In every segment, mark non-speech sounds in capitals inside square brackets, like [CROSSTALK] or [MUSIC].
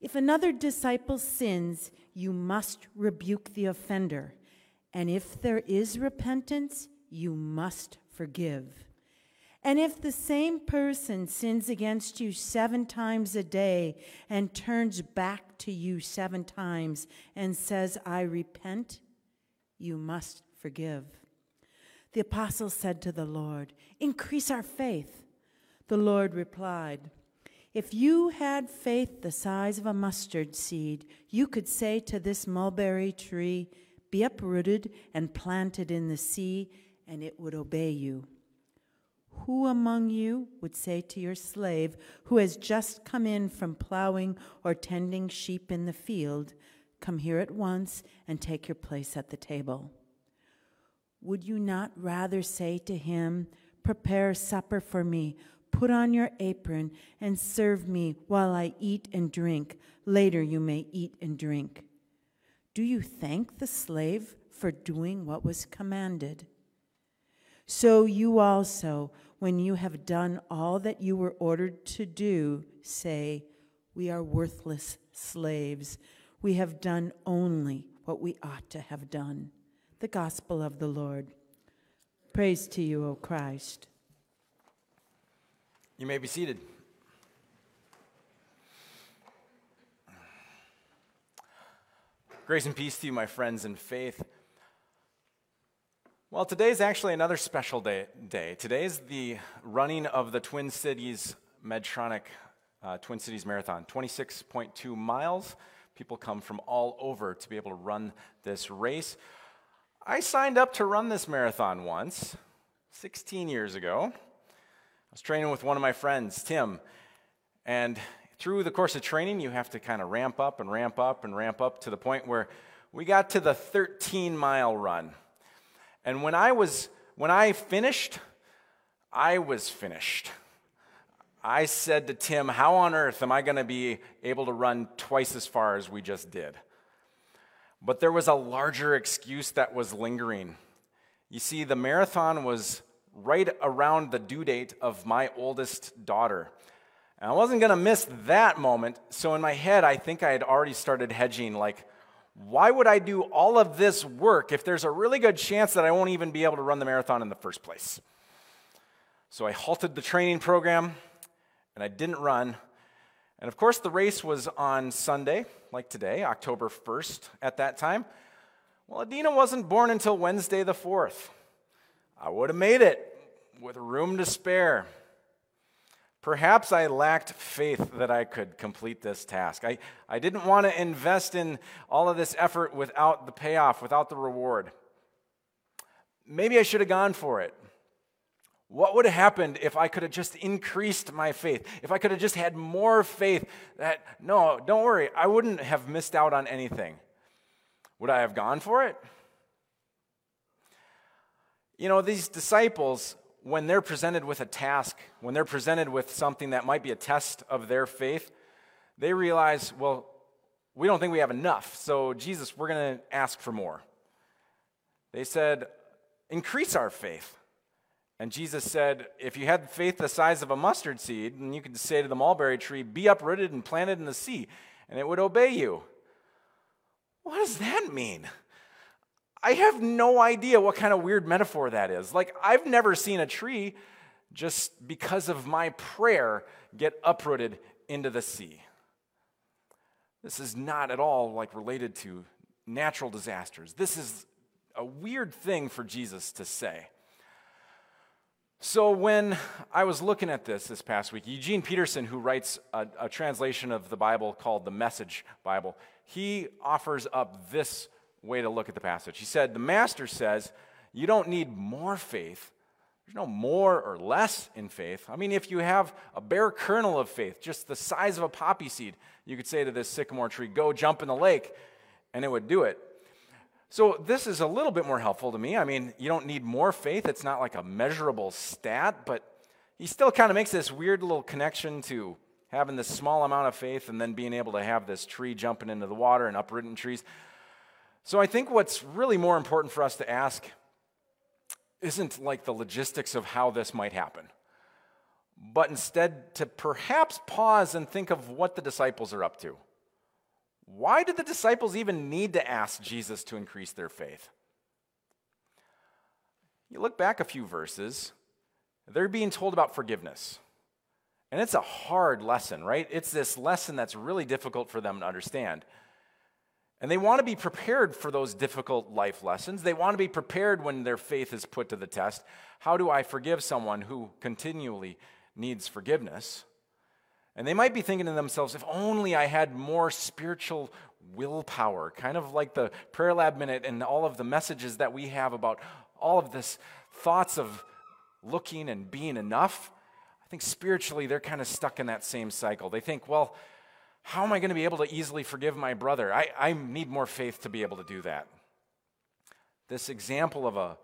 If another disciple sins, you must rebuke the offender. And if there is repentance, you must forgive. And if the same person sins against you seven times a day and turns back to you seven times and says, I repent, you must forgive. The apostle said to the Lord, Increase our faith. The Lord replied, if you had faith the size of a mustard seed, you could say to this mulberry tree, Be uprooted and planted in the sea, and it would obey you. Who among you would say to your slave, who has just come in from plowing or tending sheep in the field, Come here at once and take your place at the table? Would you not rather say to him, Prepare supper for me? Put on your apron and serve me while I eat and drink. Later you may eat and drink. Do you thank the slave for doing what was commanded? So you also, when you have done all that you were ordered to do, say, We are worthless slaves. We have done only what we ought to have done. The gospel of the Lord. Praise to you, O Christ. You may be seated. Grace and peace to you, my friends in faith. Well, today is actually another special day. day. Today is the running of the Twin Cities Medtronic uh, Twin Cities Marathon, 26.2 miles. People come from all over to be able to run this race. I signed up to run this marathon once, 16 years ago. I was training with one of my friends, Tim, and through the course of training, you have to kind of ramp up and ramp up and ramp up to the point where we got to the 13 mile run. And when I was when I finished, I was finished. I said to Tim, How on earth am I going to be able to run twice as far as we just did? But there was a larger excuse that was lingering. You see, the marathon was right around the due date of my oldest daughter. And I wasn't going to miss that moment, so in my head, I think I had already started hedging like, why would I do all of this work if there's a really good chance that I won't even be able to run the marathon in the first place? So I halted the training program and I didn't run. And of course, the race was on Sunday, like today, October 1st at that time. Well, Adina wasn't born until Wednesday the 4th. I would have made it with room to spare. Perhaps I lacked faith that I could complete this task. I, I didn't want to invest in all of this effort without the payoff, without the reward. Maybe I should have gone for it. What would have happened if I could have just increased my faith? If I could have just had more faith that, no, don't worry, I wouldn't have missed out on anything. Would I have gone for it? You know, these disciples, when they're presented with a task, when they're presented with something that might be a test of their faith, they realize, well, we don't think we have enough. So, Jesus, we're going to ask for more. They said, increase our faith. And Jesus said, if you had faith the size of a mustard seed, and you could say to the mulberry tree, be uprooted and planted in the sea, and it would obey you. What does that mean? I have no idea what kind of weird metaphor that is. Like, I've never seen a tree just because of my prayer get uprooted into the sea. This is not at all like related to natural disasters. This is a weird thing for Jesus to say. So, when I was looking at this this past week, Eugene Peterson, who writes a, a translation of the Bible called the Message Bible, he offers up this way to look at the passage. He said, The master says, You don't need more faith, There's no more or less in faith. I mean, if you have a bare kernel of faith, just the size of a poppy seed, you could say to this sycamore tree, Go jump in the lake, and it would do it. So, this is a little bit more helpful to me. I mean, you don't need more faith. It's not like a measurable stat, but he still kind of makes this weird little connection to having this small amount of faith and then being able to have this tree jumping into the water and uprooting trees. So, I think what's really more important for us to ask isn't like the logistics of how this might happen, but instead to perhaps pause and think of what the disciples are up to. Why did the disciples even need to ask Jesus to increase their faith? You look back a few verses, they're being told about forgiveness. And it's a hard lesson, right? It's this lesson that's really difficult for them to understand. And they want to be prepared for those difficult life lessons. They want to be prepared when their faith is put to the test. How do I forgive someone who continually needs forgiveness? And they might be thinking to themselves, if only I had more spiritual willpower, kind of like the prayer lab minute and all of the messages that we have about all of this thoughts of looking and being enough. I think spiritually they're kind of stuck in that same cycle. They think, well, how am I going to be able to easily forgive my brother? I, I need more faith to be able to do that. This example of a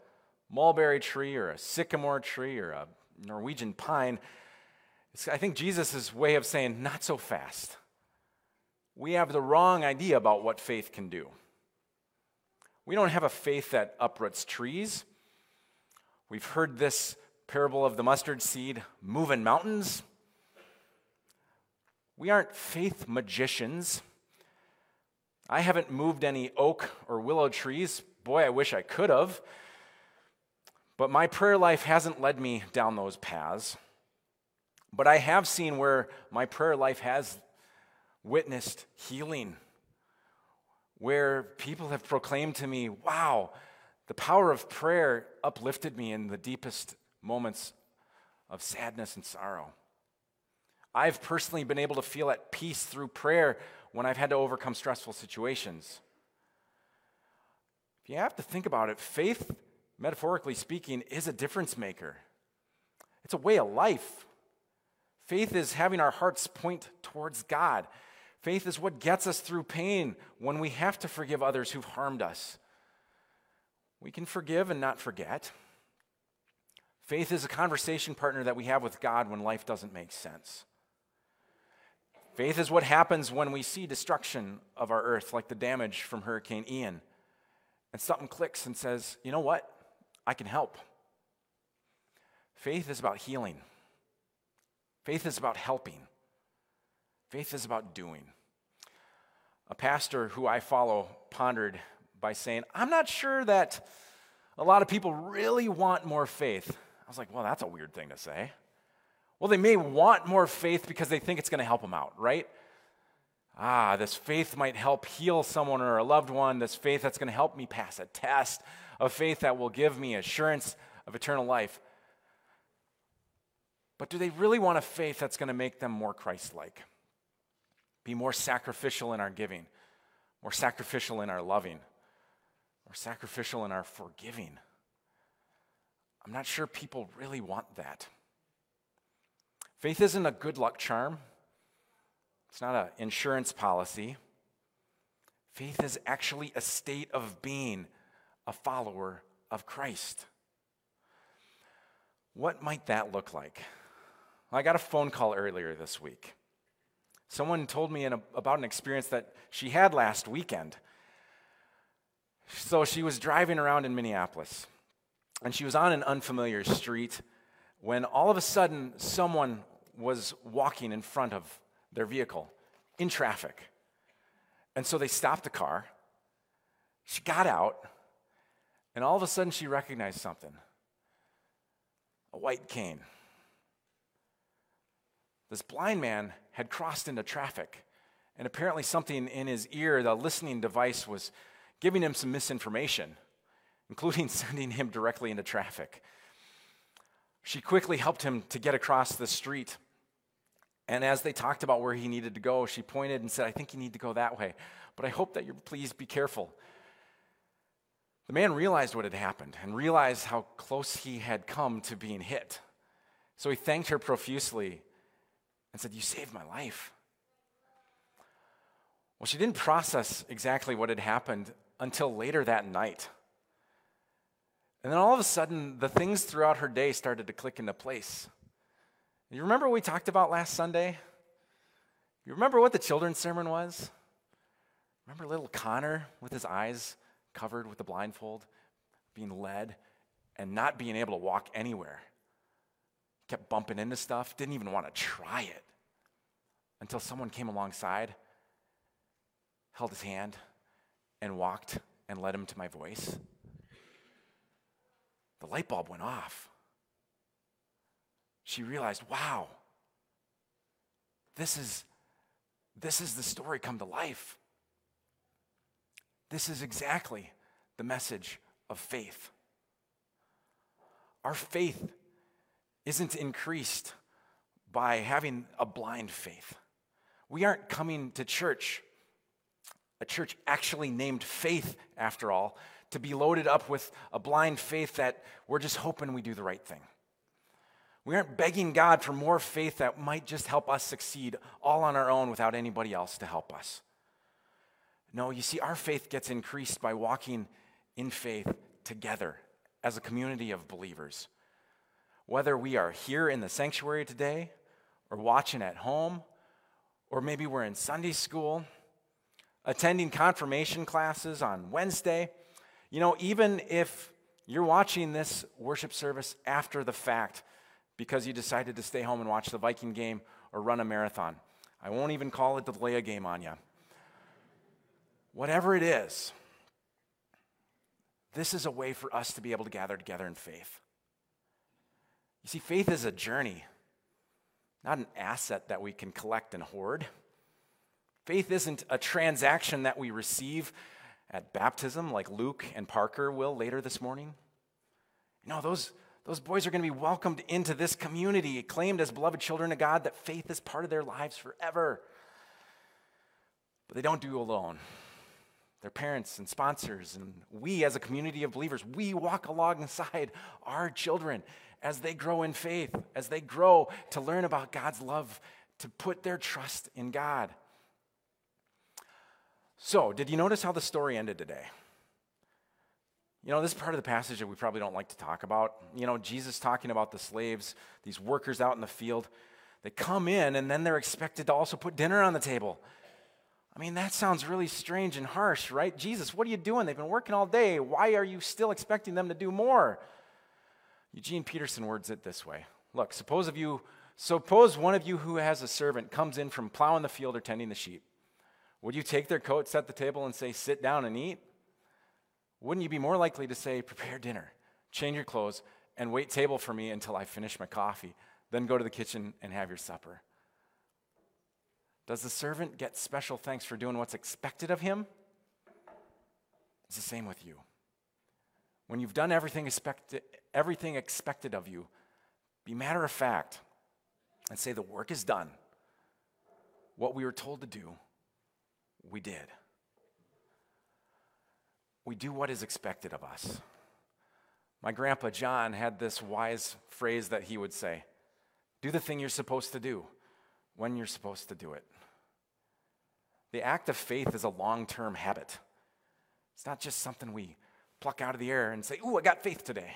mulberry tree or a sycamore tree or a Norwegian pine, I think Jesus' way of saying, not so fast. We have the wrong idea about what faith can do. We don't have a faith that uproots trees. We've heard this parable of the mustard seed moving mountains. We aren't faith magicians. I haven't moved any oak or willow trees. Boy, I wish I could have. But my prayer life hasn't led me down those paths. But I have seen where my prayer life has witnessed healing, where people have proclaimed to me, wow, the power of prayer uplifted me in the deepest moments of sadness and sorrow. I've personally been able to feel at peace through prayer when I've had to overcome stressful situations. If you have to think about it, faith, metaphorically speaking, is a difference maker. It's a way of life. Faith is having our hearts point towards God. Faith is what gets us through pain when we have to forgive others who've harmed us. We can forgive and not forget. Faith is a conversation partner that we have with God when life doesn't make sense. Faith is what happens when we see destruction of our earth, like the damage from Hurricane Ian, and something clicks and says, you know what? I can help. Faith is about healing, faith is about helping, faith is about doing. A pastor who I follow pondered by saying, I'm not sure that a lot of people really want more faith. I was like, well, that's a weird thing to say. Well, they may want more faith because they think it's going to help them out, right? Ah, this faith might help heal someone or a loved one. This faith that's going to help me pass a test, a faith that will give me assurance of eternal life. But do they really want a faith that's going to make them more Christ like? Be more sacrificial in our giving, more sacrificial in our loving, more sacrificial in our forgiving? I'm not sure people really want that. Faith isn't a good luck charm, it's not an insurance policy. Faith is actually a state of being a follower of Christ. What might that look like? I got a phone call earlier this week. Someone told me a, about an experience that she had last weekend. So she was driving around in Minneapolis, and she was on an unfamiliar street when all of a sudden someone was walking in front of their vehicle in traffic. And so they stopped the car. She got out, and all of a sudden she recognized something a white cane. This blind man had crossed into traffic, and apparently something in his ear, the listening device, was giving him some misinformation, [LAUGHS] including sending him directly into traffic. She quickly helped him to get across the street and as they talked about where he needed to go, she pointed and said, I think you need to go that way. But I hope that you're please be careful. The man realized what had happened and realized how close he had come to being hit. So he thanked her profusely and said, You saved my life. Well, she didn't process exactly what had happened until later that night. And then all of a sudden, the things throughout her day started to click into place. You remember what we talked about last Sunday? You remember what the children's sermon was? Remember little Connor with his eyes covered with the blindfold, being led, and not being able to walk anywhere? Kept bumping into stuff, didn't even want to try it until someone came alongside, held his hand, and walked and led him to my voice. The light bulb went off. She realized, wow, this is, this is the story come to life. This is exactly the message of faith. Our faith isn't increased by having a blind faith. We aren't coming to church, a church actually named faith, after all, to be loaded up with a blind faith that we're just hoping we do the right thing. We aren't begging God for more faith that might just help us succeed all on our own without anybody else to help us. No, you see, our faith gets increased by walking in faith together as a community of believers. Whether we are here in the sanctuary today, or watching at home, or maybe we're in Sunday school, attending confirmation classes on Wednesday, you know, even if you're watching this worship service after the fact because you decided to stay home and watch the Viking game or run a marathon, I won't even call it the delay a game on you. Whatever it is, this is a way for us to be able to gather together in faith. You see, faith is a journey, not an asset that we can collect and hoard. Faith isn't a transaction that we receive at baptism, like Luke and Parker will later this morning. No, those, those boys are going to be welcomed into this community, acclaimed as beloved children of God, that faith is part of their lives forever. But they don't do alone. Their parents and sponsors, and we as a community of believers, we walk alongside our children as they grow in faith, as they grow to learn about God's love, to put their trust in God. So, did you notice how the story ended today? You know, this part of the passage that we probably don't like to talk about. You know, Jesus talking about the slaves, these workers out in the field. They come in and then they're expected to also put dinner on the table. I mean, that sounds really strange and harsh, right? Jesus, what are you doing? They've been working all day. Why are you still expecting them to do more? Eugene Peterson words it this way Look, suppose, of you, suppose one of you who has a servant comes in from plowing the field or tending the sheep. Would you take their coat, set the table, and say, Sit down and eat? Wouldn't you be more likely to say, Prepare dinner, change your clothes, and wait table for me until I finish my coffee, then go to the kitchen and have your supper? Does the servant get special thanks for doing what's expected of him? It's the same with you. When you've done everything expected, everything expected of you, be matter of fact and say, The work is done. What we were told to do we did. We do what is expected of us. My grandpa John had this wise phrase that he would say do the thing you're supposed to do when you're supposed to do it. The act of faith is a long term habit. It's not just something we pluck out of the air and say, Ooh, I got faith today.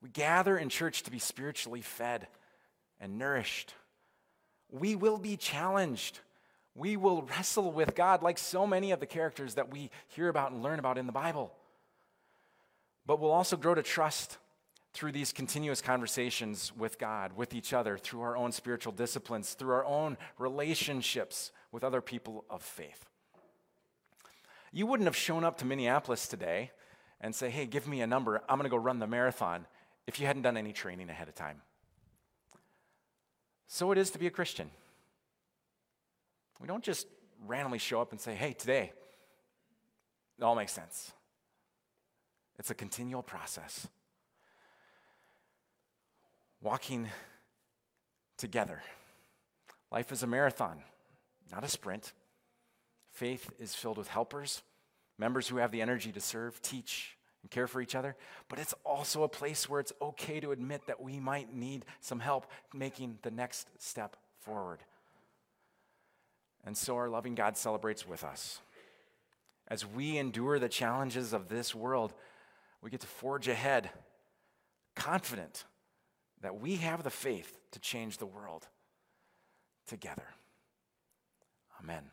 We gather in church to be spiritually fed and nourished. We will be challenged we will wrestle with God like so many of the characters that we hear about and learn about in the Bible. But we'll also grow to trust through these continuous conversations with God, with each other, through our own spiritual disciplines, through our own relationships with other people of faith. You wouldn't have shown up to Minneapolis today and say, hey, give me a number, I'm going to go run the marathon, if you hadn't done any training ahead of time. So it is to be a Christian. We don't just randomly show up and say, hey, today, it all makes sense. It's a continual process. Walking together. Life is a marathon, not a sprint. Faith is filled with helpers members who have the energy to serve, teach, and care for each other, but it's also a place where it's okay to admit that we might need some help making the next step forward. And so our loving God celebrates with us. As we endure the challenges of this world, we get to forge ahead, confident that we have the faith to change the world together. Amen.